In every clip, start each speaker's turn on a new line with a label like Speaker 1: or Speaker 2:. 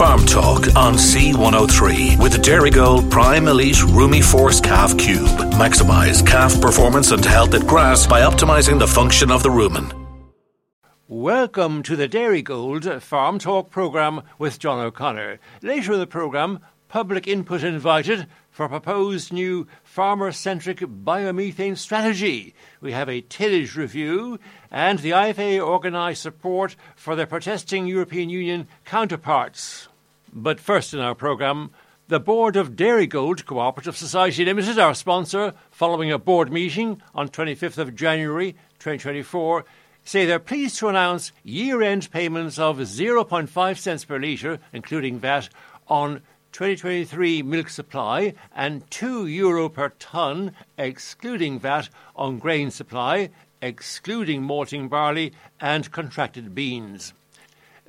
Speaker 1: Farm Talk on C103 with the Dairygold Prime Elite Rumi Force Calf Cube. Maximize calf performance and health at grass by optimizing the function of the rumen.
Speaker 2: Welcome to the Dairygold Farm Talk programme with John O'Connor. Later in the programme, public input invited for proposed new farmer centric biomethane strategy. We have a tillage review and the IFA organised support for their protesting European Union counterparts. But first in our programme, the board of Dairygold Cooperative Society Limited, our sponsor, following a board meeting on 25th of January 2024, say they're pleased to announce year end payments of 0.5 cents per litre, including VAT, on 2023 milk supply and 2 euro per tonne, excluding VAT, on grain supply, excluding malting barley and contracted beans.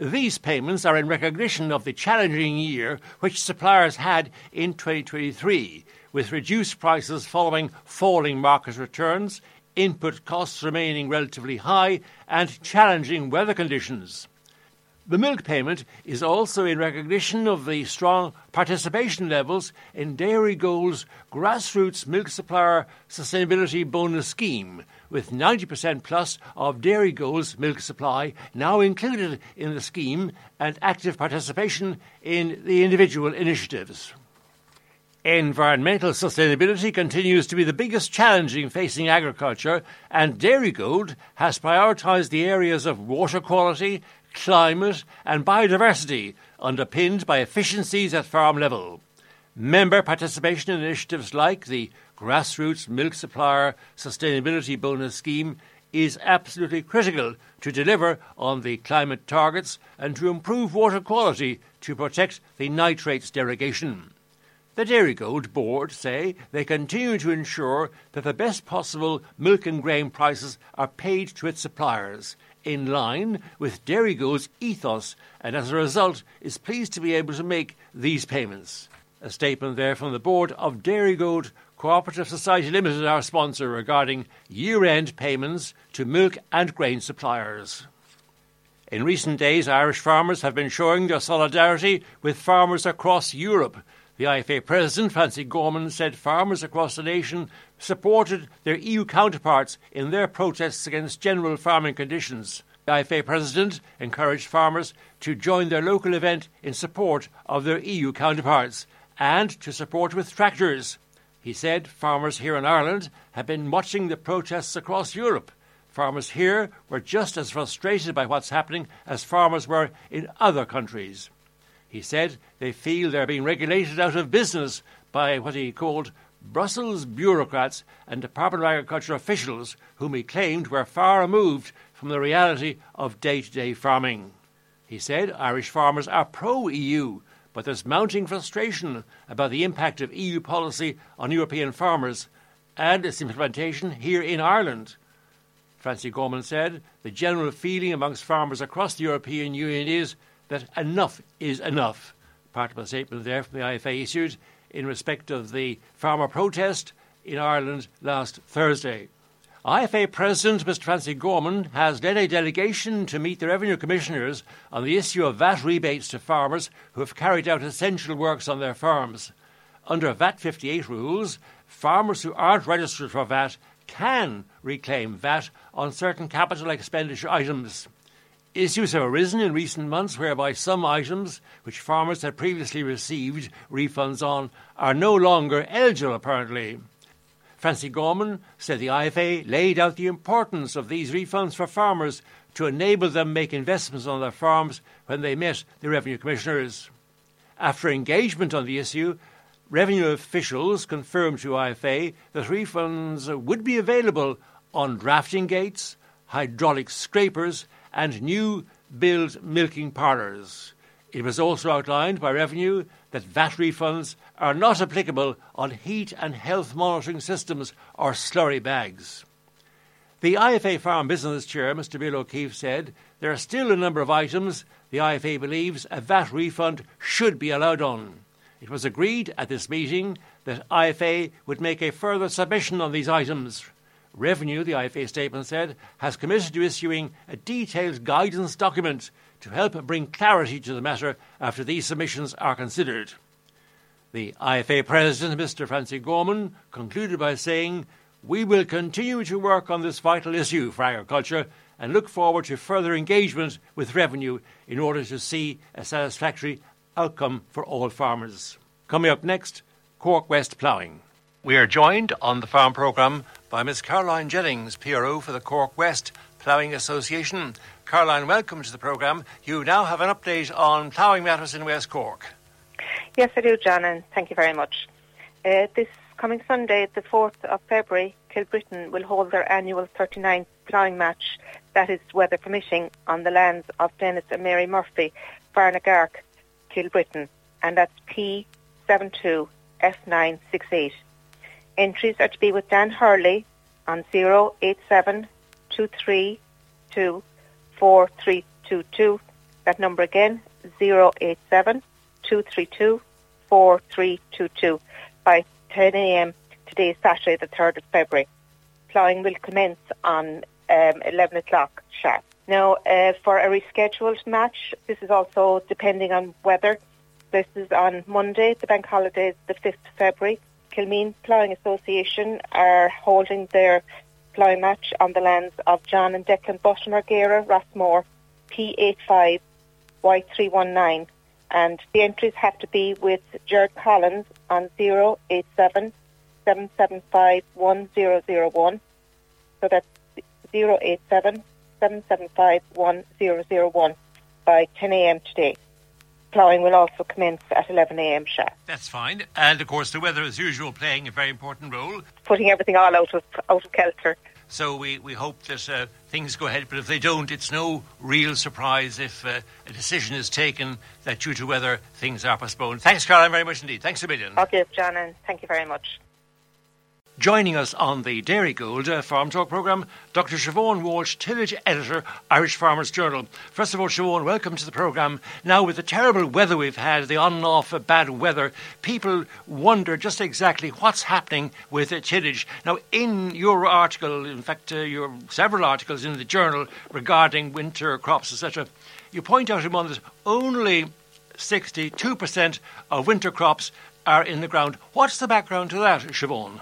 Speaker 2: These payments are in recognition of the challenging year which suppliers had in 2023, with reduced prices following falling market returns, input costs remaining relatively high, and challenging weather conditions. The milk payment is also in recognition of the strong participation levels in Dairygold's grassroots milk supplier sustainability bonus scheme, with 90% plus of Dairygold's milk supply now included in the scheme and active participation in the individual initiatives. Environmental sustainability continues to be the biggest challenge facing agriculture, and Dairygold has prioritised the areas of water quality, climate, and biodiversity, underpinned by efficiencies at farm level. Member participation in initiatives like the Grassroots Milk Supplier Sustainability Bonus Scheme is absolutely critical to deliver on the climate targets and to improve water quality to protect the nitrates derogation. The Dairygold Board say they continue to ensure that the best possible milk and grain prices are paid to its suppliers, in line with Dairygold's ethos, and as a result is pleased to be able to make these payments. A statement there from the board of Dairy Dairygold Cooperative Society Limited, our sponsor, regarding year end payments to milk and grain suppliers. In recent days, Irish farmers have been showing their solidarity with farmers across Europe. The IFA president, Francie Gorman, said farmers across the nation supported their EU counterparts in their protests against general farming conditions. The IFA president encouraged farmers to join their local event in support of their EU counterparts and to support with tractors. He said farmers here in Ireland have been watching the protests across Europe. Farmers here were just as frustrated by what's happening as farmers were in other countries. He said they feel they're being regulated out of business by what he called Brussels bureaucrats and Department of Agriculture officials whom he claimed were far removed from the reality of day to day farming. He said Irish farmers are pro EU, but there's mounting frustration about the impact of EU policy on European farmers and its implementation here in Ireland. Francie Gorman said the general feeling amongst farmers across the European Union is that enough is enough. Part of a statement there from the IFA issued in respect of the farmer protest in Ireland last Thursday. IFA President Mr. Francie Gorman has led a delegation to meet the Revenue Commissioners on the issue of VAT rebates to farmers who have carried out essential works on their farms. Under VAT 58 rules, farmers who aren't registered for VAT can reclaim VAT on certain capital expenditure items. Issues have arisen in recent months whereby some items which farmers had previously received refunds on are no longer eligible, apparently. Francie Gorman said the IFA laid out the importance of these refunds for farmers to enable them make investments on their farms when they met the revenue commissioners. After engagement on the issue, revenue officials confirmed to IFA that refunds would be available on drafting gates, hydraulic scrapers, and new build milking parlours. It was also outlined by Revenue that VAT refunds are not applicable on heat and health monitoring systems or slurry bags. The IFA Farm Business Chair, Mr. Bill O'Keeffe, said there are still a number of items the IFA believes a VAT refund should be allowed on. It was agreed at this meeting that IFA would make a further submission on these items. Revenue, the IFA statement said, has committed to issuing a detailed guidance document to help bring clarity to the matter after these submissions are considered. The IFA President, Mr. Francis Gorman, concluded by saying, We will continue to work on this vital issue for agriculture and look forward to further engagement with revenue in order to see a satisfactory outcome for all farmers. Coming up next, Cork West ploughing. We are joined on the farm programme by Ms. Caroline Jennings, PRO for the Cork West Ploughing Association. Caroline, welcome to the programme. You now have an update on ploughing matters in West Cork.
Speaker 3: Yes, I do, John, and thank you very much. Uh, this coming Sunday, the 4th of February, Kilbrittain will hold their annual 39th ploughing match, that is weather permitting, on the lands of Dennis and Mary Murphy, Farnagark, Kilbrittain, and that's P72F968. Entries are to be with Dan Hurley on 087 That number again, 087 232 4322 by 10 a.m. today, Saturday, the 3rd of February. Ploughing will commence on um, 11 o'clock sharp. Now, uh, for a rescheduled match, this is also depending on weather. This is on Monday, the bank holiday, the 5th of February. Kilmeen Ploughing Association are holding their ploughing match on the lands of John and Declan Buttimer Rossmore, P85 Y319 and the entries have to be with Jared Collins on 087 775 1001. So that's 087 775 1001 by 10 a.m. today. Ploughing will also commence at 11 a.m. sharp.
Speaker 2: That's fine. And of course, the weather, as usual, playing a very important role.
Speaker 3: Putting everything all out of out of kilter.
Speaker 2: So we, we hope that uh, things go ahead, but if they don't, it's no real surprise if uh, a decision is taken that due to weather, things are postponed. Thanks, Caroline, very much indeed. Thanks a million.
Speaker 3: Okay, John, and thank you very much.
Speaker 2: Joining us on the Dairygold uh, Farm Talk programme, Dr. Siobhan Walsh, tillage editor, Irish Farmers Journal. First of all, Siobhan, welcome to the programme. Now, with the terrible weather we've had, the on and off bad weather, people wonder just exactly what's happening with uh, tillage. Now, in your article, in fact, uh, your several articles in the journal regarding winter crops, etc., you point out among this only 62% of winter crops are in the ground. What's the background to that, Siobhan?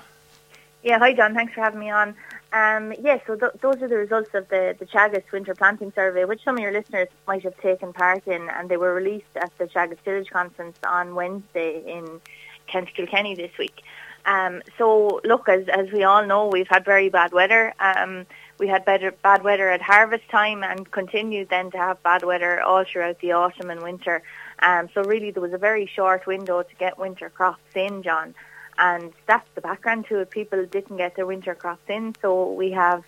Speaker 4: Yeah, hi John. Thanks for having me on. Um, yeah, so th- those are the results of the, the Teagasc Winter Planting Survey, which some of your listeners might have taken part in, and they were released at the Teagasc Tillage Conference on Wednesday in Kent Kilkenny this week. Um, so, look, as, as we all know, we've had very bad weather. Um, we had better, bad weather at harvest time and continued then to have bad weather all throughout the autumn and winter. Um, so really there was a very short window to get winter crops in, John and that's the background to it. People didn't get their winter crops in, so we have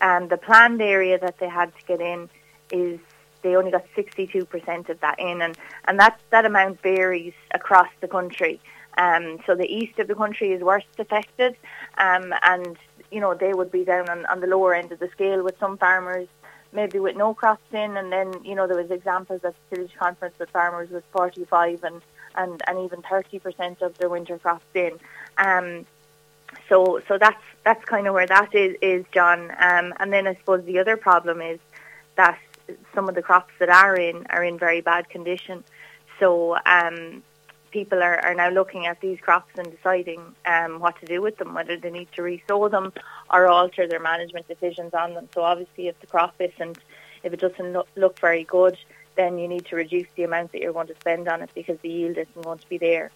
Speaker 4: um, the planned area that they had to get in is they only got 62% of that in, and, and that, that amount varies across the country. Um, so the east of the country is worst affected, um, and you know they would be down on, on the lower end of the scale with some farmers maybe with no crops in, and then you know there was examples at the tillage conference with farmers with 45 and and, and even 30% of their winter crops in. Um, so so that's that's kind of where that is, is John. Um, and then I suppose the other problem is that some of the crops that are in are in very bad condition. So um, people are, are now looking at these crops and deciding um, what to do with them, whether they need to resow them or alter their management decisions on them. So obviously, if the crop isn't, if it doesn't look, look very good, then you need to reduce the amount that you're going to spend on it because the yield isn't going to be there.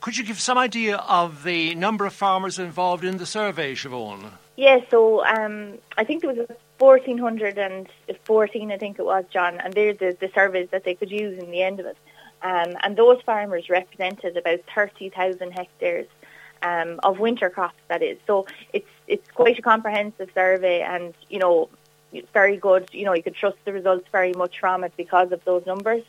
Speaker 2: Could you give some idea of the number of farmers involved in the survey, Siobhan?
Speaker 4: Yeah, so um, I think there was 1,414, I think it was, John, and they're the, the surveys that they could use in the end of it. Um, and those farmers represented about 30,000 hectares um, of winter crops, that is. So it's it's quite a comprehensive survey, and you know it's very good. You know, you could trust the results very much from it because of those numbers.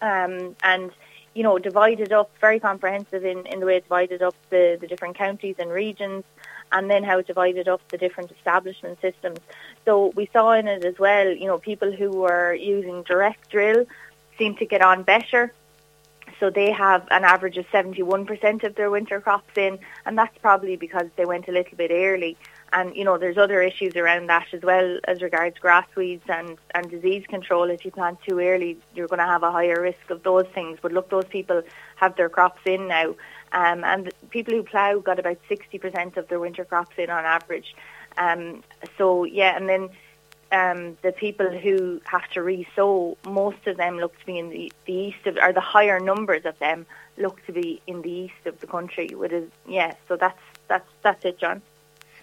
Speaker 4: Um, and, you know, divided up, very comprehensive in, in the way it divided up the, the different counties and regions and then how it divided up the different establishment systems. So we saw in it as well, you know, people who were using direct drill seem to get on better. So they have an average of 71% of their winter crops in, and that's probably because they went a little bit early And you know, there's other issues around that as well as regards grass weeds and, and disease control. If you plant too early, you're going to have a higher risk of those things. But look, those people have their crops in now, um, and people who plough got about 60% of their winter crops in on average. Um, so yeah, and then um, the people who have to re-sow, most of them look to be in the, the east of, or the higher numbers of them look to be in the east of the country. Which is yeah, so that's that's that's it, John.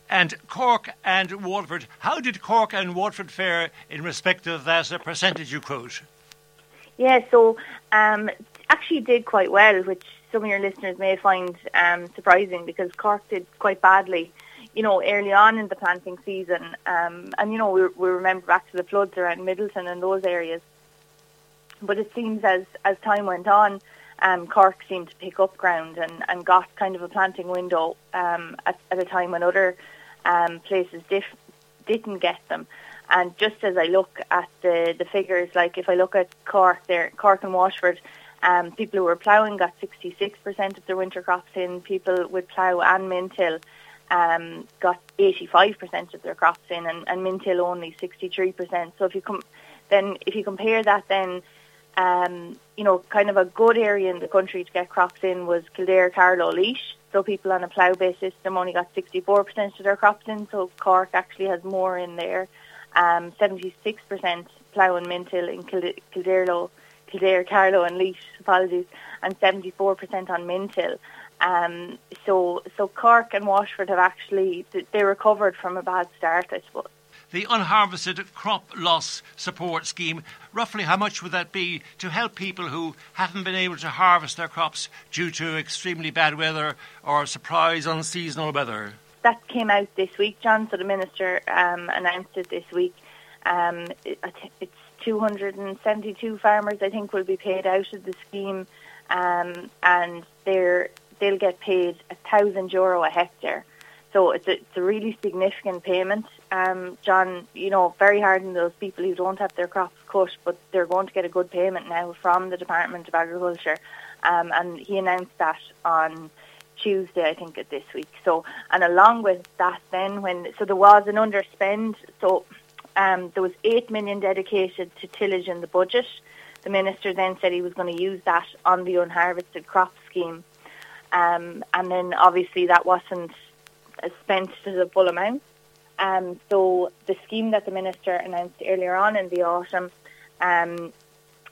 Speaker 2: And Cork and Waterford, how did Cork and Waterford fare in respect of that uh, percentage you quote?
Speaker 4: Yeah, so um, actually did quite well, which some of your listeners may find um, surprising because Cork did quite badly you know, early on in the planting season. Um, and, you know, we, we remember back to the floods around Midleton and those areas. But it seems as, as time went on, um, Cork seemed to pick up ground and, and got kind of a planting window um, at, at a time when other um, places didn't get them. And just as I look at the, the figures, like if I look at Cork there, Cork and Waterford, um, people who were ploughing got 66% of their winter crops in. People with plough and min-till um, got 85% of their crops in, and, and Min-till only 63%. So if you come, then if you compare that, then um, you know, kind of a good area in the country to get crops in was Kildare, Carlow, Laois. So people on a plough-based system only got 64% of their crops in. So Cork actually has more in there. Um, 76% plough and min-till in Kildare, Kildare, Carlow, and Laois. Apologies, and 74% on min-till. Um, so, so Cork and Waterford have actually they recovered from a bad start, I suppose.
Speaker 2: The unharvested crop loss support scheme, roughly how much would that be to help people who haven't been able to harvest their crops due to extremely bad weather or surprise unseasonal weather?
Speaker 4: That came out this week, John. So the minister um, announced it this week. Um, it, it's 272 farmers, I think, will be paid out of the scheme, um, and they're they'll get paid a thousand euro a hectare. So it's a, it's a really significant payment. Um, John, you know, very hard on those people who don't have their crops cut, but they're going to get a good payment now from the Department of Agriculture. Um, and he announced that on Tuesday, I think, this week. So, and along with that, then when so there was an underspend, so um, there was eight million dedicated to tillage in the budget. The minister then said he was going to use that on the unharvested crop scheme. Um, and then obviously that wasn't spent to the full amount. Um, so the scheme that the minister announced earlier on in the autumn, um,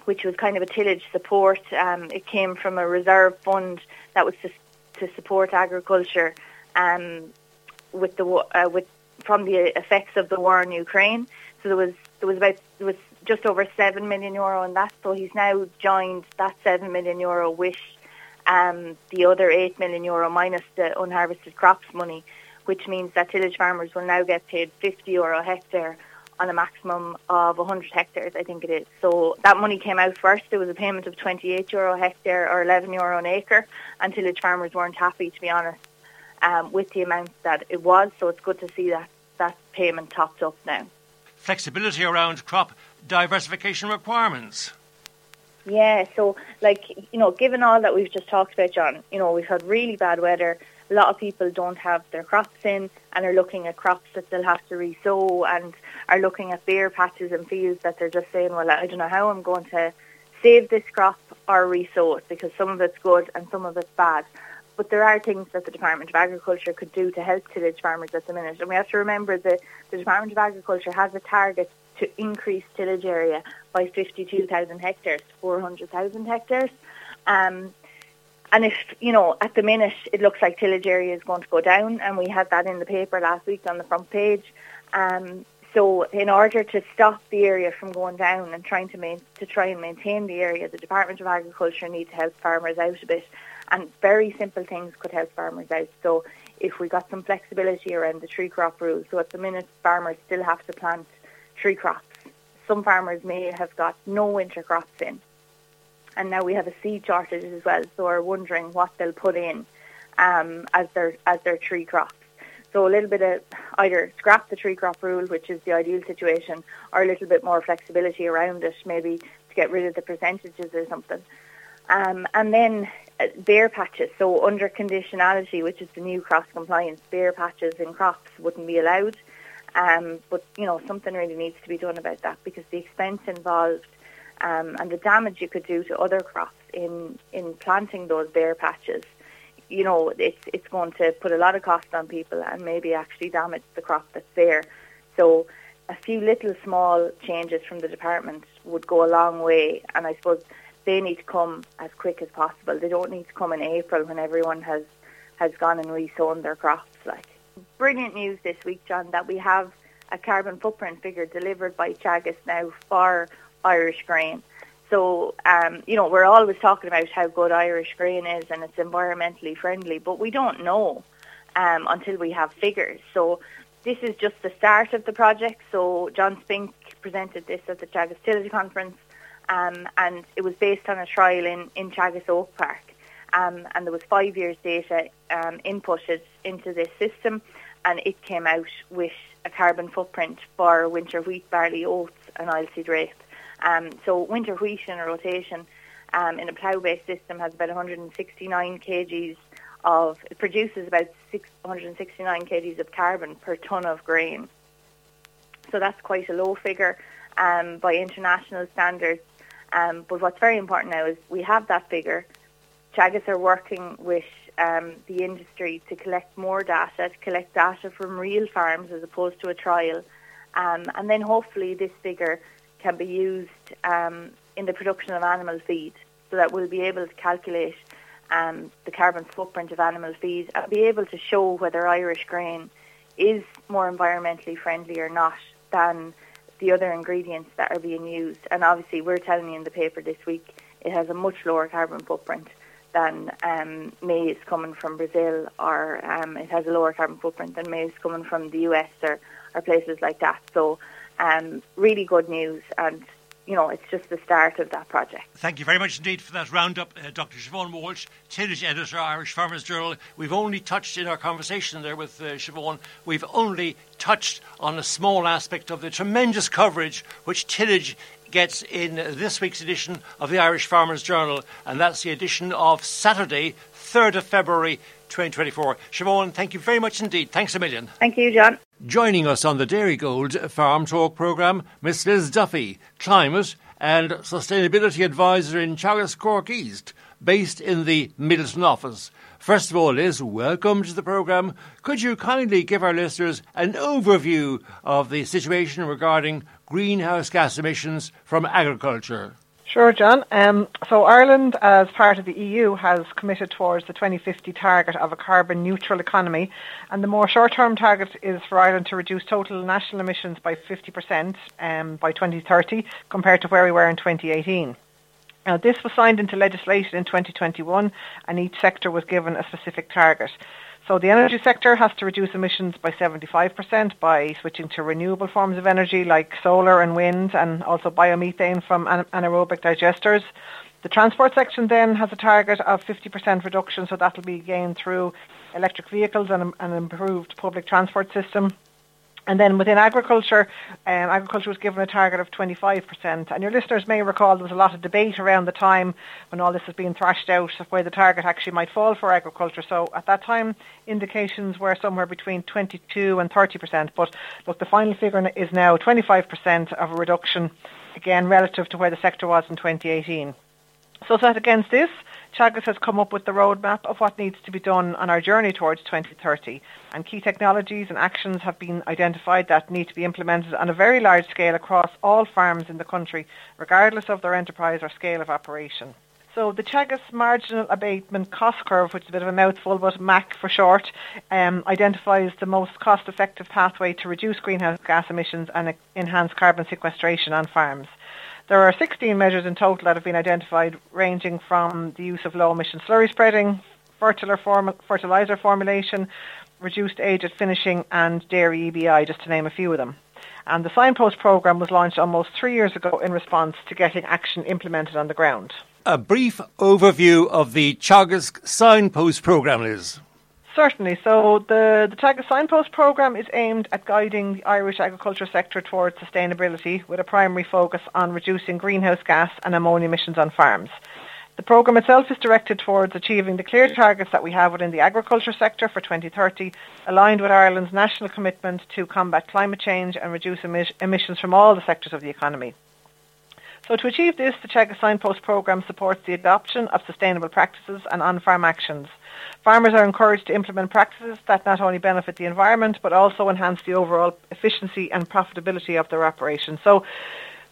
Speaker 4: which was kind of a tillage support, um, it came from a reserve fund that was to, to support agriculture um, with the uh, with from the effects of the war in Ukraine. So there was there was about there was just over seven million euro in that. So he's now joined that seven million euro with um, the other 8 million euro minus the unharvested crops money, which means that tillage farmers will now get paid 50 euro a hectare on a maximum of 100 hectares, I think it is. So that money came out first. There was a payment of 28 euro a hectare or 11 euro an acre, and tillage farmers weren't happy, to be honest, um, with the amount that it was. So it's good to see that that payment topped up now.
Speaker 2: Flexibility around crop diversification requirements.
Speaker 4: Yeah, so like you know, given all that we've just talked about, John, you know, we've had really bad weather. A lot of people don't have their crops in and are looking at crops that they'll have to re-sow and are looking at bare patches and fields that they're just saying, well, I don't know how I'm going to save this crop or re-sow it because some of it's good and some of it's bad. But there are things that the Department of Agriculture could do to help tillage farmers at the minute. And we have to remember that the Department of Agriculture has a target to increase tillage area by 52,000 hectares 400,000 hectares. Um, and if, you know, at the minute it looks like tillage area is going to go down, and we had that in the paper last week on the front page. Um, so in order to stop the area from going down and trying to main, to try and maintain the area, the Department of Agriculture needs to help farmers out a bit. And very simple things could help farmers out. So if we got some flexibility around the three crop rule, so at the minute farmers still have to plant three crops. Some farmers may have got no winter crops in. And now we have a seed shortage as well, so are wondering what they'll put in um, as their as their three crops. So a little bit of either scrap the three crop rule, which is the ideal situation, or a little bit more flexibility around it, maybe to get rid of the percentages or something. Um, and then uh, bare patches. So under conditionality, which is the new cross compliance, bare patches in crops wouldn't be allowed. Um, but you know something really needs to be done about that because the expense involved um, and the damage you could do to other crops in in planting those bare patches. You know, it's it's going to put a lot of cost on people and maybe actually damage the crop that's there. So a few little small changes from the department would go a long way, and I suppose they need to come as quick as possible. They don't need to come in April when everyone has has gone and resown their crops. Like brilliant news this week, John, that we have a carbon footprint figure delivered by Teagasc now for Irish grain. So, um, you know, we're always talking about how good Irish grain is and it's environmentally friendly, but we don't know um, until we have figures. So, this is just the start of the project. So, John Spink presented this at the Teagasc Tillage Conference um, and it was based on a trial in, in Teagasc Oak Park. Um, and there was five years data um, inputted into this system, and it came out with a carbon footprint for winter wheat, barley, oats, and oilseed rape. Um, so winter wheat in a rotation um, in a plough-based system has about 169 kgs of it produces about 669 kgs of carbon per ton of grain. So that's quite a low figure um, by international standards. Um, but what's very important now is we have that figure. Teagasc are working with um, the industry to collect more data, to collect data from real farms as opposed to a trial. Um, and then hopefully this figure can be used um, in the production of animal feed so that we'll be able to calculate um, the carbon footprint of animal feed and be able to show whether Irish grain is more environmentally friendly or not than the other ingredients that are being used. And obviously, we're telling you in the paper this week it has a much lower carbon footprint than um, maize coming from Brazil, or um, it has a lower carbon footprint than maize coming from the US or, or places like that. So, um, really good news, and you know, it's just the start of that project.
Speaker 2: Thank you very much indeed for that roundup, uh, Dr. Siobhan Walsh, tillage editor, Irish Farmers Journal. We've only touched in our conversation there with uh, Siobhan, we've only touched on a small aspect of the tremendous coverage which tillage gets in this week's edition of the Irish Farmers Journal, and that's the edition of Saturday, 3rd of February 2024. Siobhan, thank you very much indeed. Thanks a million.
Speaker 4: Thank you, John.
Speaker 2: Joining us on the Dairygold Farm Talk programme, Miss Liz Duffy, Climate and Sustainability Advisor in Teagasc Cork East, based in the Midleton office. First of all, Liz, welcome to the programme. Could you kindly give our listeners an overview of the situation regarding greenhouse gas emissions from agriculture?
Speaker 5: Sure, John. Um, so Ireland, as part of the EU, has committed towards the 2050 target of a carbon neutral economy, and the more short-term target is for Ireland to reduce total national emissions by 50% um, by 2030 compared to where we were in 2018. Now, this was signed into legislation in 2021, and each sector was given a specific target. So the energy sector has to reduce emissions by 75% by switching to renewable forms of energy like solar and wind and also biomethane from anaerobic digesters. The transport section then has a target of 50% reduction, so that will be gained through electric vehicles and an improved public transport system. And then within agriculture, um, agriculture was given a target of 25%. And your listeners may recall there was a lot of debate around the time when all this was being thrashed out of where the target actually might fall for agriculture. So at that time, indications were somewhere between 22 and 30%. But look, the final figure is now 25% of a reduction, again, relative to where the sector was in 2018. So set against this, Teagasc has come up with the roadmap of what needs to be done on our journey towards 2030. And key technologies and actions have been identified that need to be implemented on a very large scale across all farms in the country, regardless of their enterprise or scale of operation. So the Teagasc Marginal Abatement Cost Curve, which is a bit of a mouthful, but MAC for short, um, identifies the most cost-effective pathway to reduce greenhouse gas emissions and enhance carbon sequestration on farms. There are 16 measures in total that have been identified, ranging from the use of low emission slurry spreading, fertilizer formulation, reduced age at finishing, and dairy EBI, just to name a few of them. And the signpost programme was launched almost three years ago in response to getting action implemented on the ground.
Speaker 2: A brief overview of the Teagasc signpost programme is.
Speaker 5: Certainly. So the, the Teagasc Signpost programme is aimed at guiding the Irish agriculture sector towards sustainability with a primary focus on reducing greenhouse gas and ammonia emissions on farms. The programme itself is directed towards achieving the clear targets that we have within the agriculture sector for 2030, aligned with Ireland's national commitment to combat climate change and reduce emissions from all the sectors of the economy. So to achieve this, the Teagasc Signpost programme supports the adoption of sustainable practices and on-farm actions. Farmers are encouraged to implement practices that not only benefit the environment but also enhance the overall efficiency and profitability of their operation. So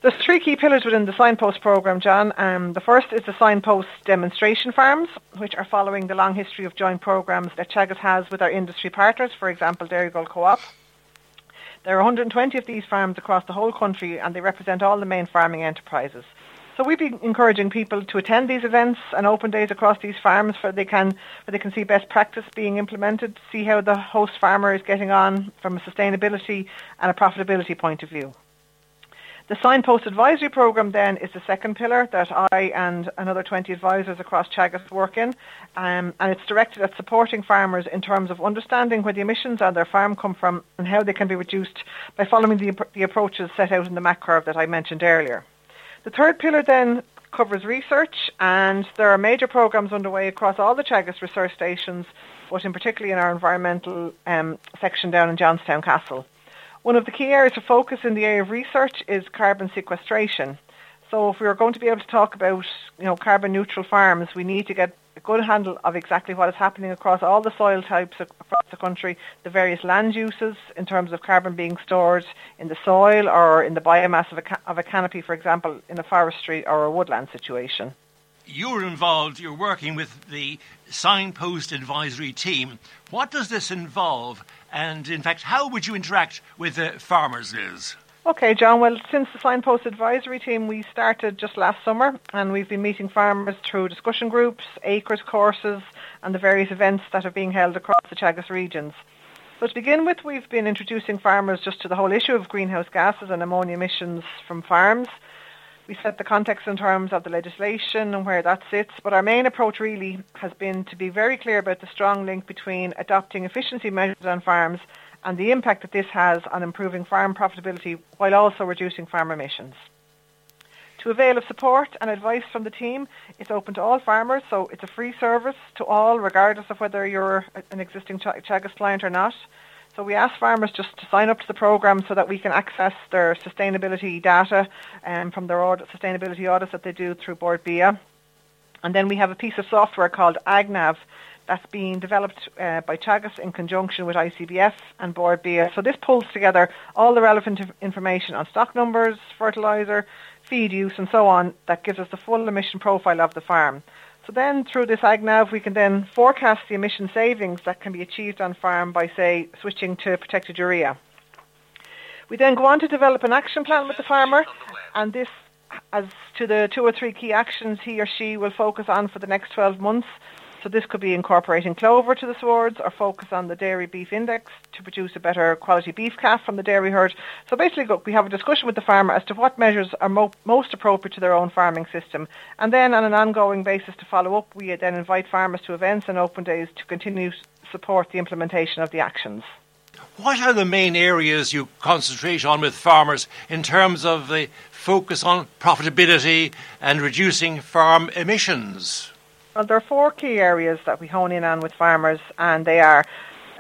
Speaker 5: there's three key pillars within the signpost programme, John. Um, the first is the signpost demonstration farms, which are following the long history of joint programmes that Teagasc has with our industry partners, for example, Dairygold Co-op. There are 120 of these farms across the whole country and they represent all the main farming enterprises. So we've been encouraging people to attend these events and open days across these farms where they can where they can see best practice being implemented, see how the host farmer is getting on from a sustainability and a profitability point of view. The signpost advisory program then is the second pillar that I and another 20 advisors across Teagasc work in, um, and it's directed at supporting farmers in terms of understanding where the emissions on their farm come from and how they can be reduced by following the, the approaches set out in the MAC curve that I mentioned earlier. The third pillar then covers research, and there are major programs underway across all the Teagasc research stations, but in particularly in our environmental um, section down in Johnstown Castle. One of the key areas of focus in the area of research is carbon sequestration. So if we are going to be able to talk about, you know, carbon neutral farms, we need to get a good handle of exactly what is happening across all the soil types across the country, the various land uses in terms of carbon being stored in the soil or in the biomass of a, of a canopy, for example, in a forestry or a woodland situation.
Speaker 2: You're involved, you're working with the signpost advisory team. What does this involve and in fact, how would you interact with the farmers, Liz?
Speaker 5: Okay, John. Well, since the signpost advisory team, we started just last summer, and we've been meeting farmers through discussion groups, acres courses, and the various events that are being held across the Teagasc regions. So to begin with, we've been introducing farmers just to the whole issue of greenhouse gases and ammonia emissions from farms, we set the context in terms of the legislation and where that sits, but our main approach really has been to be very clear about the strong link between adopting efficiency measures on farms and the impact that this has on improving farm profitability while also reducing farm emissions. To avail of support and advice from the team, it's open to all farmers, so it's a free service to all, regardless of whether you're an existing Teagasc client or not. So we ask farmers just to sign up to the programme so that we can access their sustainability data um, from their audit, sustainability audits that they do through Bord Bia. And then we have a piece of software called AgNav that's being developed uh, by Teagasc in conjunction with ICBF and Bord Bia. So this pulls together all the relevant information on stock numbers, fertiliser, feed use and so on that gives us the full emission profile of the farm. So then through this AgNav we can then forecast the emission savings that can be achieved on farm by say switching to protected urea. We then go on to develop an action plan with the farmer and this as to the two or three key actions he or she will focus on for the next 12 months so this could be incorporating clover to the swards or focus on the dairy beef index to produce a better quality beef calf from the dairy herd. So basically we have a discussion with the farmer as to what measures are mo- most appropriate to their own farming system. And then on an ongoing basis to follow up, we then invite farmers to events and open days to continue support the implementation of the actions.
Speaker 2: What are the main areas you concentrate on with farmers in terms of the focus on profitability and reducing farm emissions?
Speaker 5: Well, there are four key areas that we hone in on with farmers, and they are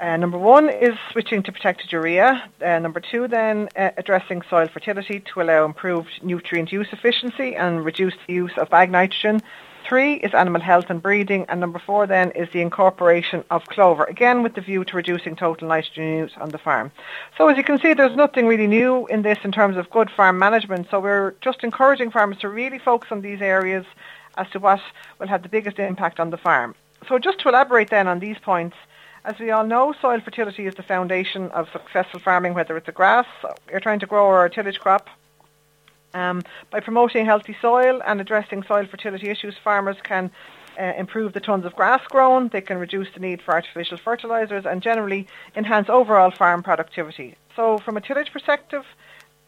Speaker 5: uh, number one is switching to protected urea. Uh, number two, then uh, addressing soil fertility to allow improved nutrient use efficiency and reduce the use of bag nitrogen. Three is animal health and breeding, and number four then is the incorporation of clover, again with the view to reducing total nitrogen use on the farm. So as you can see, there's nothing really new in this in terms of good farm management. So we're just encouraging farmers to really focus on these areas as to what will have the biggest impact on the farm. So just to elaborate then on these points, as we all know, soil fertility is the foundation of successful farming, whether it's a grass, you're trying to grow or a tillage crop. Um, by promoting healthy soil and addressing soil fertility issues, farmers can uh, improve the tons of grass grown, they can reduce the need for artificial fertilisers and generally enhance overall farm productivity. So from a tillage perspective,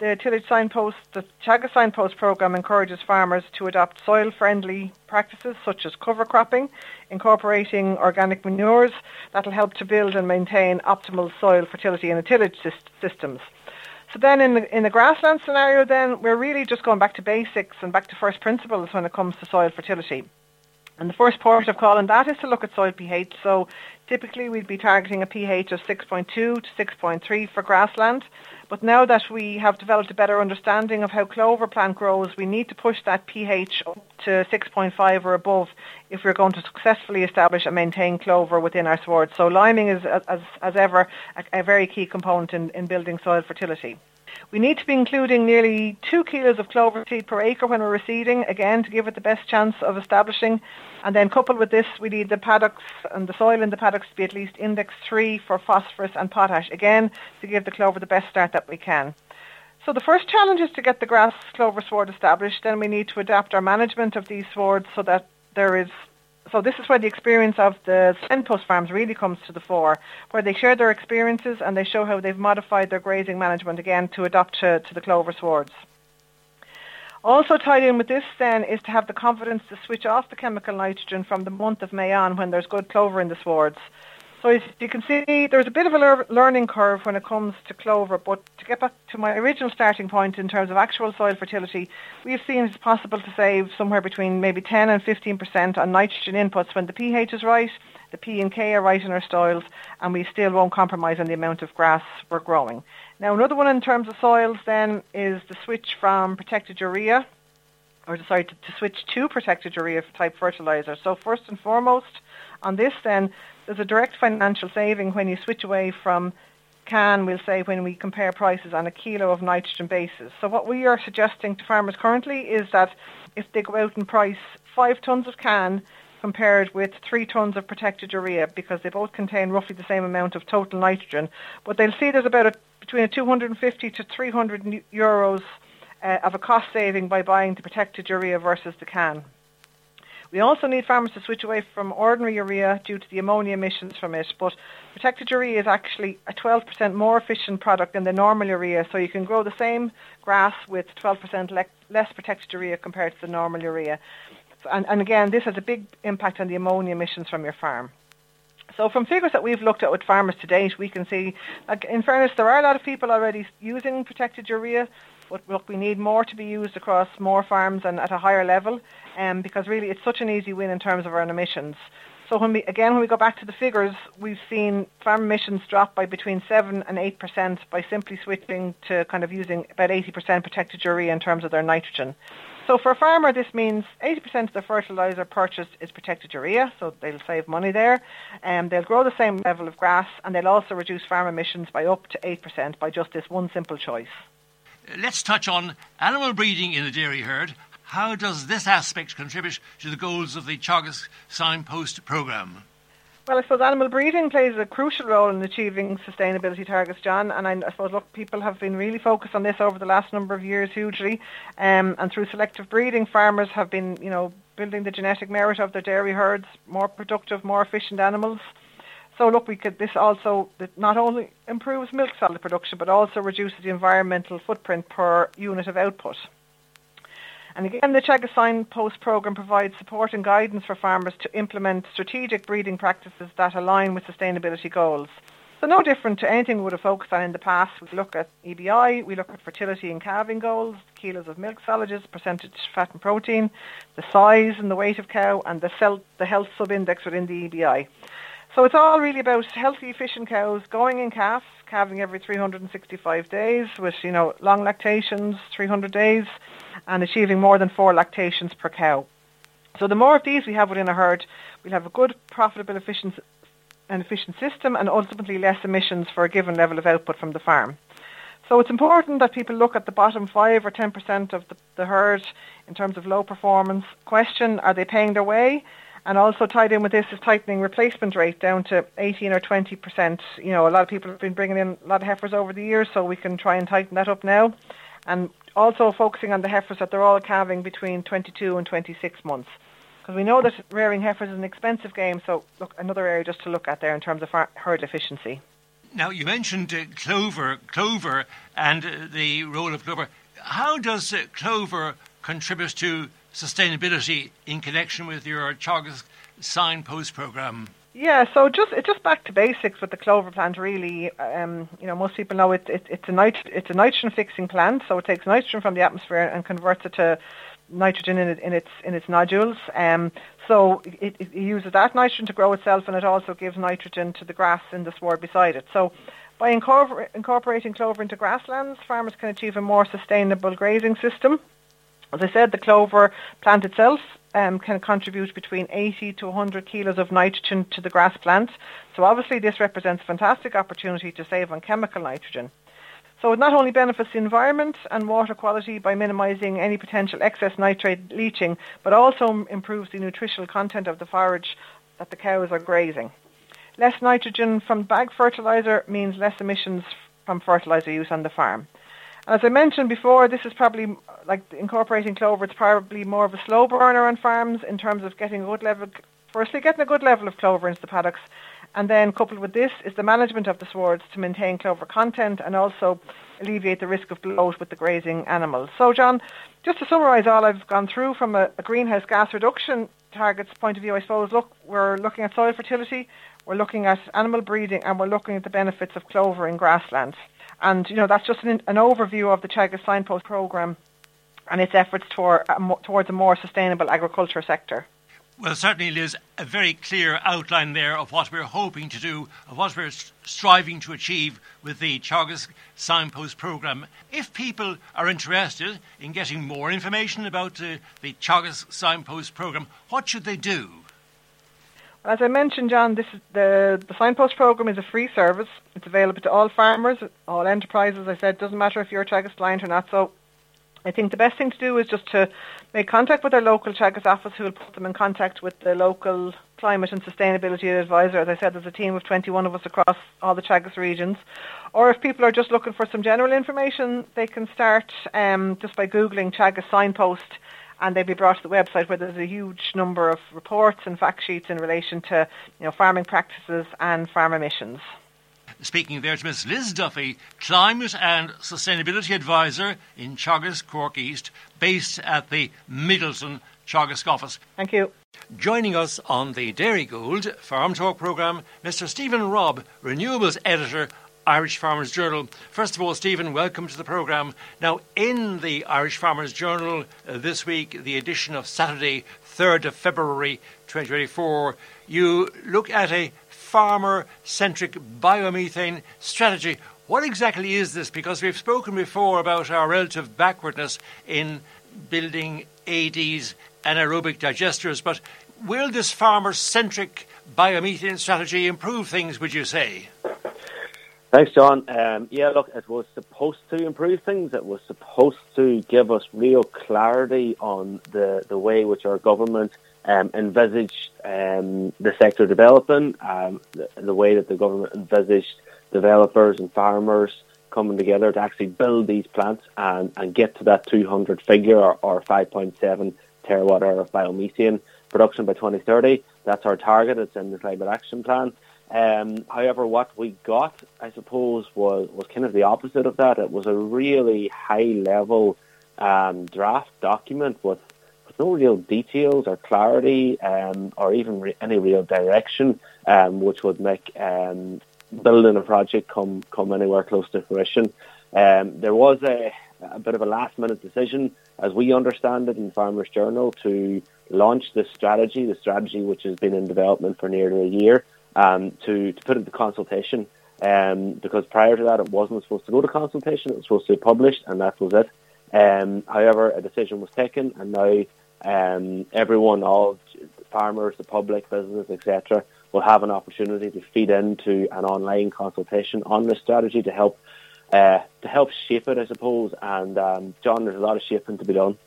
Speaker 5: the tillage signpost, the Teagasc signpost program encourages farmers to adopt soil-friendly practices such as cover cropping, incorporating organic manures that will help to build and maintain optimal soil fertility in the tillage systems. So then in the, in the grassland scenario then we're really just going back to basics and back to first principles when it comes to soil fertility. And the first port of call on that is to look at soil pH. So typically we'd be targeting a pH of 6.2 to 6.3 for grassland. But now that we have developed a better understanding of how clover plant grows, we need to push that pH up to 6.5 or above if we're going to successfully establish and maintain clover within our swards. So liming is, as, as ever, a, a very key component in, in building soil fertility. We need to be including nearly two kilos of clover seed per acre when we're reseeding, again to give it the best chance of establishing. And then coupled with this, we need the paddocks and the soil in the paddocks to be at least index 3 for phosphorus and potash, again to give the clover the best start that we can. So the first challenge is to get the grass clover sward established. Then we need to adapt our management of these swards so that there is so this is where the experience of the Signpost farms really comes to the fore, where they share their experiences and they show how they've modified their grazing management again to adapt to, to the clover swards. Also tied in with this then is to have the confidence to switch off the chemical nitrogen from the month of May on when there's good clover in the swards. So as you can see, there's a bit of a learning curve when it comes to clover, but to get back to my original starting point in terms of actual soil fertility, we've seen it's possible to save somewhere between maybe 10 and 15% on nitrogen inputs when the pH is right, the P and K are right in our soils, and we still won't compromise on the amount of grass we're growing. Now another one in terms of soils then is the switch from protected urea, or sorry, to, to switch to protected urea type fertilizer. So first and foremost on this then, there's a direct financial saving when you switch away from CAN, we'll say, when we compare prices on a kilo of nitrogen basis. So what we are suggesting to farmers currently is that if they go out and price five tonnes of CAN compared with three tonnes of protected urea, because they both contain roughly the same amount of total nitrogen, but they'll see there's about a, between a 250 to 300 euros uh, of a cost saving by buying the protected urea versus the CAN. We also need farmers to switch away from ordinary urea due to the ammonia emissions from it, but protected urea is actually a 12% more efficient product than the normal urea, so you can grow the same grass with 12% le- less protected urea compared to the normal urea. And, and again, this has a big impact on the ammonia emissions from your farm. So from figures that we've looked at with farmers to date, we can see, like, in fairness, there are a lot of people already using protected urea, but look, we need more to be used across more farms and at a higher level um, because really it's such an easy win in terms of our emissions. So when we again when we go back to the figures, we've seen farm emissions drop by between seven and eight percent by simply switching to kind of using about eighty percent protected urea in terms of their nitrogen. So for a farmer, this means 80% of the fertilizer purchased is protected urea, so they'll save money there. And um, they'll grow the same level of grass, and they'll also reduce farm emissions by up to 8% by just this one simple choice.
Speaker 2: Let's touch on animal breeding in the dairy herd. How does this aspect contribute to the goals of the Teagasc Signpost programme?
Speaker 5: Well, I suppose animal breeding plays a crucial role in achieving sustainability targets, John. And I, I suppose, look, people have been really focused on this over the last number of years hugely. Um, and through selective breeding, farmers have been, you know, building the genetic merit of their dairy herds, more productive, more efficient animals. So look, we could this also not only improves milk solid production, but also reduces the environmental footprint per unit of output. And again, the Teagasc Signpost programme provides support and guidance for farmers to implement strategic breeding practices that align with sustainability goals. So no different to anything we would have focused on in the past. We look at EBI, we look at fertility and calving goals, kilos of milk solids, percentage fat and protein, the size and the weight of cow, and the, cell, the health sub-index within the EBI. So it's all really about healthy, efficient cows going in calves, calving every 365 days with, you know, long lactations, 300 days, and achieving more than four lactations per cow. So the more of these we have within a herd, we'll have a good, profitable, efficient, and efficient system, and ultimately less emissions for a given level of output from the farm. So it's important that people look at the bottom five or ten percent of the, the herd in terms of low performance. Question: Are they paying their way? And also tied in with this is tightening replacement rate down to 18 or 20 percent. You know, a lot of people have been bringing in a lot of heifers over the years, so we can try and tighten that up now. And also focusing on the heifers that they're all calving between 22 and 26 months. Because we know that rearing heifers is an expensive game, so look, another area just to look at there in terms of herd efficiency.
Speaker 2: Now, you mentioned uh, clover, clover and uh, the role of clover. How does uh, clover contribute to sustainability in connection with your Teagasc signpost program?
Speaker 5: Yeah, so just just back to basics with the clover plant. Really, um, you know, most people know it, it, it's a nit- it's a nitrogen fixing plant. So it takes nitrogen from the atmosphere and converts it to nitrogen in, it, in its in its nodules. Um, So it, it, uses that nitrogen to grow itself, and it also gives nitrogen to the grass in the sward beside it. So by incorporating clover into grasslands, farmers can achieve a more sustainable grazing system. As I said, the clover plant itself um, can contribute between 80 to 100 kilos of nitrogen to the grass plant. So obviously this represents a fantastic opportunity to save on chemical nitrogen. So it not only benefits the environment and water quality by minimising any potential excess nitrate leaching, but also improves the nutritional content of the forage that the cows are grazing. Less nitrogen from bag fertiliser means less emissions from fertiliser use on the farm. As I mentioned before, this is probably like incorporating clover. It's probably more of a slow burner on farms in terms of getting a good level. Firstly, getting a good level of clover into the paddocks, and then coupled with this is the management of the swards to maintain clover content and also alleviate the risk of bloat with the grazing animals. So, John, just to summarise all I've gone through from a, a greenhouse gas reduction targets point of view, I suppose. Look, we're looking at soil fertility, we're looking at animal breeding, and we're looking at the benefits of clover in grassland. And, you know, that's just an, an overview of the Teagasc Signpost Programme and its efforts toward, uh, towards a more sustainable agriculture sector.
Speaker 2: Well, certainly, Liz, a very clear outline there of what we're hoping to do, of what we're striving to achieve with the Teagasc Signpost Programme. If people are interested in getting more information about uh, the Teagasc Signpost Programme, what should they do?
Speaker 5: As I mentioned, John, this is the, the signpost program is a free service. It's available to all farmers, all enterprises. I said, doesn't matter if you're a Teagasc client or not. So I think the best thing to do is just to make contact with their local Teagasc office who will put them in contact with the local climate and sustainability advisor. As I said, there's a team of 21 of us across all the Teagasc regions. Or if people are just looking for some general information, they can start um, just by Googling Teagasc signpost and they'll be brought to the website where there's a huge number of reports and fact sheets in relation to you know, farming practices and farm emissions.
Speaker 2: Speaking there to Ms. Liz Duffy, Climate and Sustainability Advisor in Teagasc, Cork East, based at the Midleton Teagasc office.
Speaker 5: Thank you.
Speaker 2: Joining us on the Dairygold Farm Talk programme, Mr. Stephen Robb, Renewables Editor Irish Farmers Journal. First of all, Stephen, welcome to the programme. Now, in the Irish Farmers Journal uh, this week, the edition of Saturday, 3rd of February 2024, you look at a farmer centric biomethane strategy. What exactly is this? Because we've spoken before about our relative backwardness in building ADs anaerobic digesters, but will this farmer centric biomethane strategy improve things, would you say?
Speaker 6: Thanks, John. Um, yeah, look, it was supposed to improve things. It was supposed to give us real clarity on the, the way which our government um, envisaged um, the sector developing, um, the, the, way that the government envisaged developers and farmers coming together to actually build these plants and, and get to that 200 figure or, or 5.7 terawatt hour of biomethane production by 2030. That's our target. It's in the climate action plan. Um, however, what we got, I suppose, was, was kind of the opposite of that. It was a really high level um, draft document with, with no real details or clarity um, or even re- any real direction, um, which would make um, building a project come, come anywhere close to fruition. Um, there was a, a bit of a last minute decision, as we understand it in Farmers Journal, to launch this strategy, the strategy which has been in development for nearly a year um, to, to put it to consultation. Um, because prior to that, it wasn't supposed to go to consultation; it was supposed to be published, and that was it. Um, however, a decision was taken, and now um, everyone, all farmers, the public, business, etc., will have an opportunity to feed into an online consultation on this strategy to help uh, to help shape it, I suppose. And um, John, there's a lot of shaping to be done.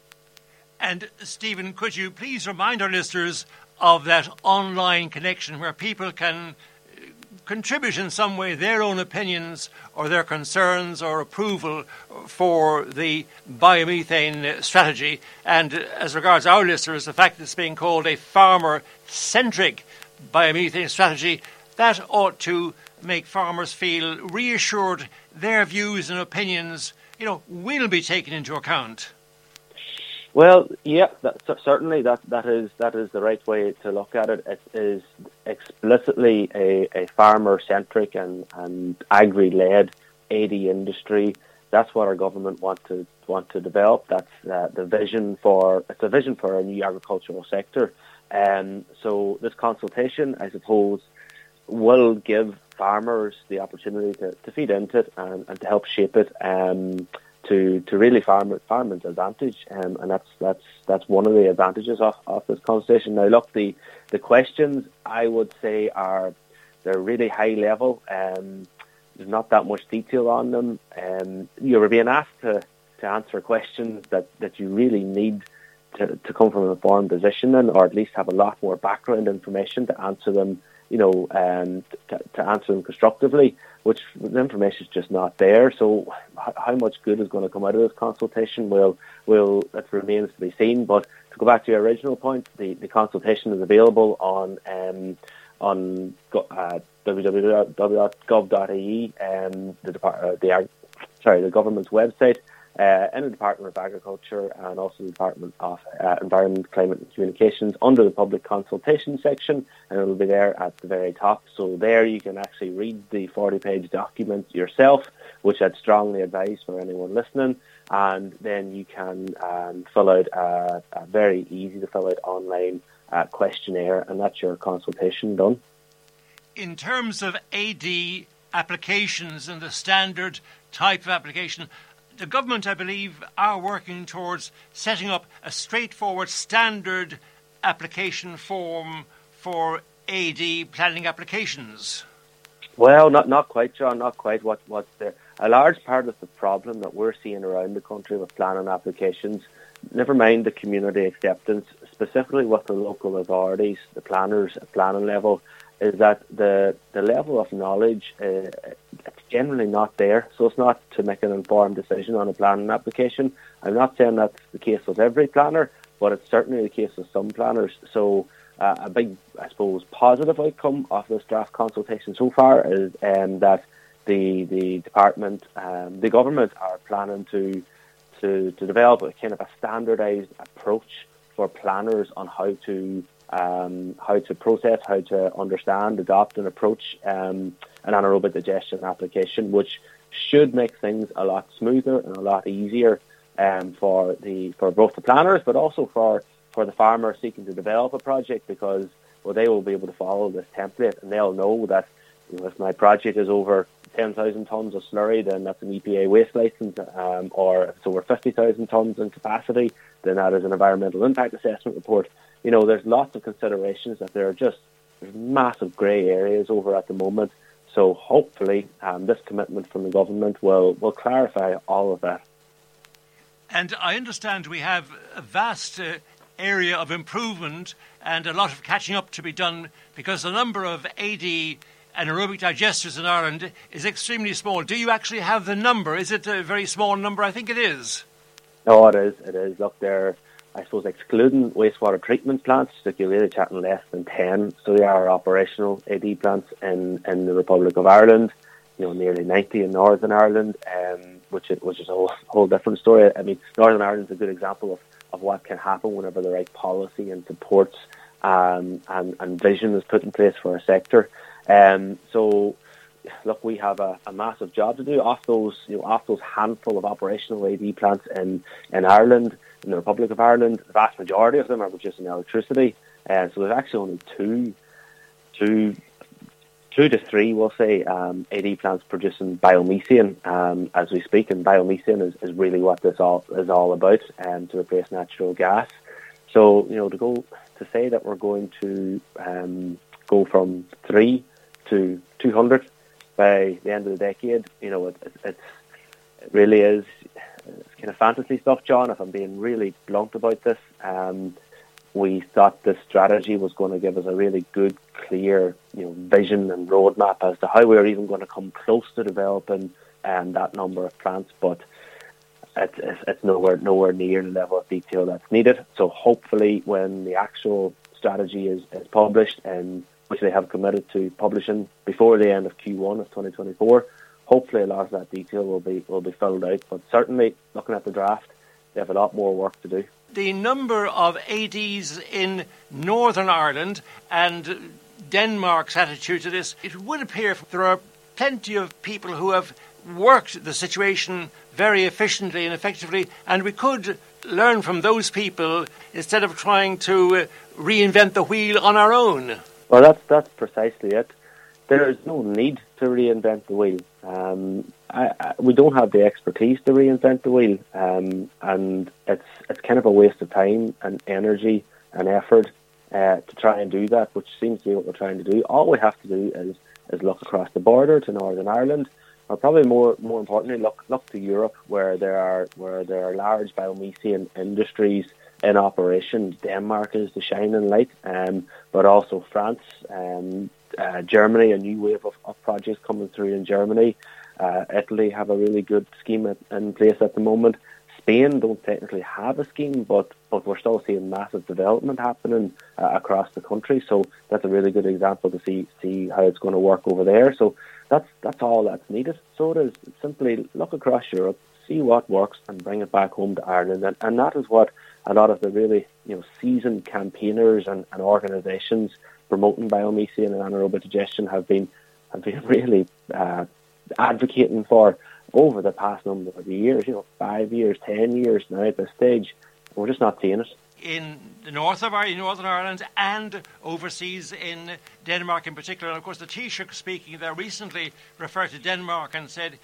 Speaker 2: And Stephen, could you please remind our listeners of that online connection where people can uh, contribute in some way their own opinions or their concerns or approval for the biomethane strategy. And as regards our listeners, the fact that it's being called a farmer centric biomethane strategy, that ought to make farmers feel reassured their views and opinions you know, will be taken into account.
Speaker 6: Well, yeah, that, certainly that, that is that is the right way to look at it. It is explicitly a, a farmer centric and, and agri led AD industry. That's what our government want to want to develop. That's uh, the vision for it's a vision for a new agricultural sector. Um, so this consultation, I suppose, will give farmers the opportunity to, to feed into it and, and to help shape it um, to to really farm farming's advantage, um, and that's that's that's one of the advantages of, of this consultation. Now, look, the the questions I would say are they're really high level. Um, there's not that much detail on them. Um, you're being asked to, to answer questions that, that you really need to, to come from an informed position and, or at least have a lot more background information to answer them, you know, um, to, to answer them constructively, which the information is just not there. So how much good is going to come out of this consultation Well, will that remains to be seen. But to go back to your original point, the, the consultation is available on um, on uh, www.gov.ie, um, the, depart- uh, the sorry the government's website, uh, in the Department of Agriculture and also the Department of uh, Environment, Climate and Communications under the public consultation section, and it'll be there at the very top. So there you can actually read the 40-page document yourself, which I'd strongly advise for anyone listening. And then you can um, fill out a, a very easy to fill out online uh, questionnaire, and that's your consultation done.
Speaker 2: In terms of AD applications and the standard type of application, the government, I believe, are working towards setting up a straightforward standard application form for AD planning applications.
Speaker 6: Well, not not quite, John. Not quite. What what's there? A large part of the problem that we're seeing around the country with planning applications, never mind the community acceptance, specifically with the local authorities, the planners at planning level, is that the the level of knowledge uh, it's generally not there. So it's not to make an informed decision on a planning application. I'm not saying that's the case with every planner, but it's certainly the case with some planners. So uh, a big, I suppose, positive outcome of this draft consultation so far is um, that the the department, um, the government are planning to to to develop a kind of a standardised approach for planners on how to um, how to process, how to understand, adopt, and approach um, an anaerobic digestion application, which should make things a lot smoother and a lot easier um, for the for both the planners, but also for for the farmer seeking to develop a project, because well, they will be able to follow this template and they'll know that you know, if my project is over 10,000 tonnes of slurry, then that's an EPA waste licence, um, or if it's over 50,000 tonnes in capacity, then that is an environmental impact assessment report. You know, there's lots of considerations that there are just massive grey areas over at the moment. So hopefully, um, this commitment from the government will, will clarify all of that.
Speaker 2: And I understand we have a vast uh, area of improvement and a lot of catching up to be done because the number of AD anaerobic digesters in Ireland is extremely small. Do you actually have the number? Is it a very small number? I think it is.
Speaker 6: No, it is. It is. Look, there. I suppose excluding wastewater treatment plants, like you're really chatting less than ten. So they are operational AD plants in, in the Republic of Ireland. You know, nearly ninety in Northern Ireland, um, which is, which is a whole, whole different story. I mean, Northern Ireland is a good example of, of what can happen whenever the right policy and supports um, and, and vision is put in place for a sector. Um, so, look, we have a, a, massive job to do off those, you know, off those handful of operational AD plants in, in Ireland, in the Republic of Ireland. The vast majority of them are producing electricity, and uh, so there's actually only two, two, two to three, we'll say, um, AD plants producing biomethane um, as we speak, and biomethane is, is really what this all is all about, um, to replace natural gas. So, you know, to go to say that we're going to um, go from three to 200 by the end of the decade. You know, it, it, really is it's kind of fantasy stuff, John. If I'm being really blunt about this, um, we thought this strategy was going to give us a really good, clear, you know, vision and roadmap as to how we are even going to come close to developing um, that number of plants, but. It's, it's nowhere nowhere near the level of detail that's needed. So hopefully, when the actual strategy is, is published and which they have committed to publishing before the end of Q1 of 2024. Hopefully, a lot of that detail will be will be filled out, but certainly, looking at the draft, they have a lot more work to do.
Speaker 2: The number of ADs in Northern Ireland and Denmark's attitude to this, it would appear there are plenty of people who have worked the situation very efficiently and effectively, and we could learn from those people instead of trying to uh, reinvent the wheel on our own?
Speaker 6: Well, that's that's precisely it. There is no need to reinvent the wheel. Um, I, I, we don't have the expertise to reinvent the wheel, um, and it's it's kind of a waste of time and energy and effort uh, to try and do that, which seems to be what we're trying to do. All we have to do is is look across the border to Northern Ireland, or probably more more importantly, look look to Europe, where there are where there are large biomethane industries in operation. Denmark is the shining light, um, but also France, um, uh, Germany, a new wave of, of projects coming through in Germany. Uh, Italy have a really good scheme at, in place at the moment. Spain don't technically have a scheme, but but we're still seeing massive development happening uh, across the country. So that's a really good example to see see how it's going to work over there. So that's that's all that's needed. So it is simply look across Europe, see what works, and bring it back home to Ireland. And, and that is what a lot of the really you know seasoned campaigners and, and organisations promoting biomethane and anaerobic digestion have been have been really uh, advocating for over the past number of years. You know, five years, ten years now at this stage. We're just not seeing it
Speaker 2: in the north of Ireland, Northern Ireland, and overseas in Denmark in particular. And of course, the Taoiseach speaking there recently referred to Denmark and said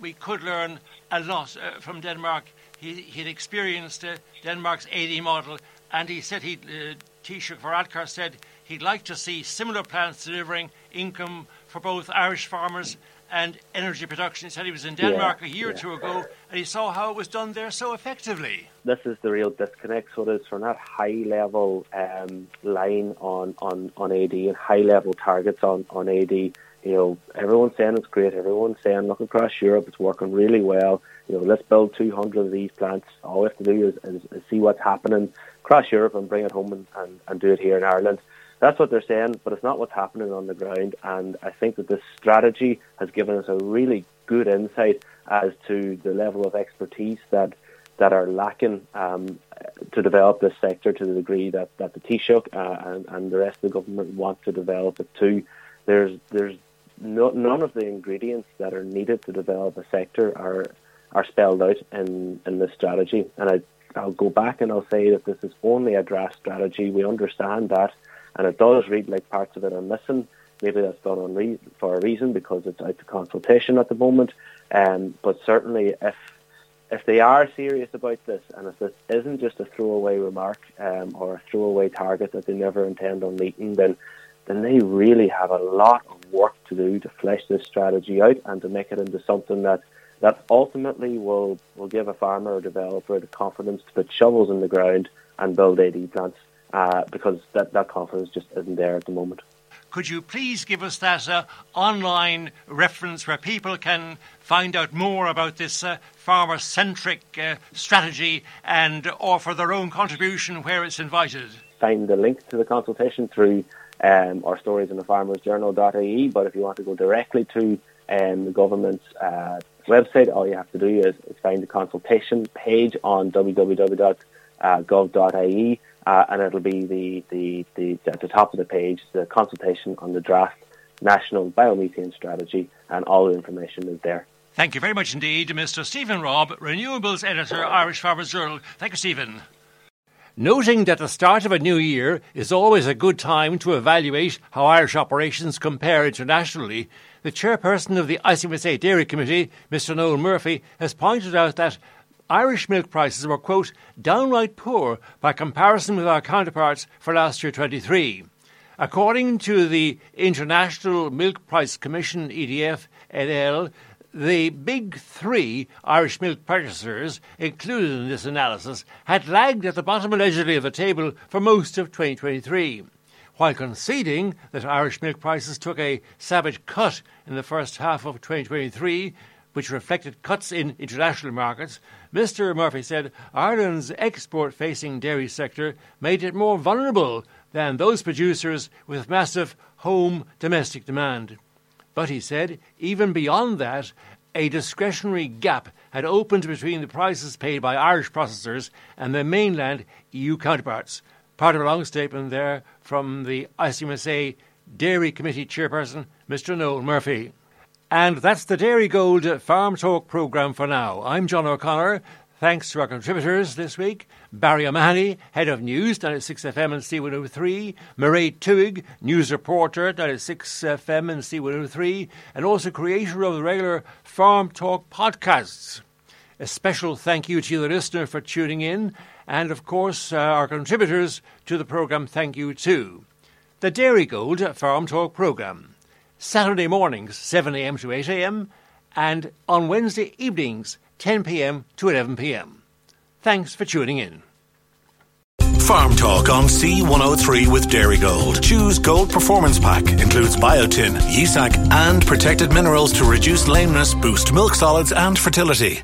Speaker 2: we could learn a lot uh, from Denmark. He, he'd experienced uh, Denmark's AD model, and he said he, uh, Taoiseach Varadkar said he'd like to see similar plans delivering income for both Irish farmers and energy production. He said he was in Denmark
Speaker 6: yeah,
Speaker 2: a year
Speaker 6: yeah.
Speaker 2: or two ago and he saw how it was done there so effectively.
Speaker 6: This is the real disconnect. So it is from that high level um, line on, on, on AD and high level targets on, on AD. You know, everyone's saying it's great. Everyone's saying, look across Europe, it's working really well. You know, let's build 200 of these plants. All we have to do is, is, is see what's happening across Europe and bring it home and, and, and do it here in Ireland. That's what they're saying, but it's not what's happening on the ground. And I think that this strategy has given us a really good insight as to the level of expertise that that are lacking um, to develop this sector to the degree that, that the Taoiseach uh, and, and the rest of the government want to develop it too. There's there's no, none of the ingredients that are needed to develop a sector are are spelled out in, in this strategy. And I, I'll go back and I'll say that this is only a draft strategy. We understand that and it does read like parts of it are missing. Maybe that's done on re- for a reason because it's out to consultation at the moment. Um, but certainly, if if they are serious about this, and if this isn't just a throwaway remark um, or a throwaway target that they never intend on meeting, then then they really have a lot of work to do to flesh this strategy out and to make it into something that that ultimately will will give a farmer or developer the confidence to put shovels in the ground and build AD plants uh, because that, that confidence just isn't there at the moment.
Speaker 2: Could you please give us that uh, online reference where people can find out more about this uh, farmer centric uh, strategy and offer their own contribution where it's invited?
Speaker 6: Find the link to the consultation through um, our stories in the farmers journal.ie, but if you want to go directly to um, the government's uh, website, all you have to do is, is find the consultation page on www.gov.ie uh, and it'll be the, the, the, at the top of the page, the consultation on the draft national biomethane strategy, and all the information is there.
Speaker 2: Thank you very much indeed, Mr. Stephen Robb, Renewables Editor, Irish Farmers Journal. Thank you, Stephen. Noting that the start of a new year is always a good time to evaluate how Irish operations compare internationally, the chairperson of the ICMSA Dairy Committee, Mr. Noel Murphy, has pointed out that Irish milk prices were, quote, downright poor by comparison with our counterparts for last year 23. According to the International Milk Price Commission, EDF, NL, the big three Irish milk purchasers included in this analysis had lagged at the bottom allegedly of the table for most of 2023. While conceding that Irish milk prices took a savage cut in the first half of 2023, which reflected cuts in international markets, Mr. Murphy said Ireland's export facing dairy sector made it more vulnerable than those producers with massive home domestic demand. But he said, even beyond that, a discretionary gap had opened between the prices paid by Irish processors and their mainland EU counterparts. Part of a long statement there from the ICMSA Dairy Committee Chairperson, Mr. Noel Murphy. And that's the Dairygold Farm Talk programme for now. I'm John O'Connor. Thanks to our contributors this week Barry O'Mahony, Head of News down at 6FM and C103, Mairead Tuig, News Reporter down at 6FM and C103, and also creator of the regular Farm Talk podcasts. A special thank you to the listener, for tuning in, and of course, uh, our contributors to the programme, thank you too. The Dairygold Farm Talk programme. Saturday mornings, 7am to 8am, and on Wednesday evenings, 10 pm to 11 pm. Thanks for tuning in.
Speaker 1: Farm Talk on C103 with Dairygold. Choose Gold Performance Pack. Includes biotin, Yea-Sacc, and protected minerals to reduce lameness, boost milk solids and fertility.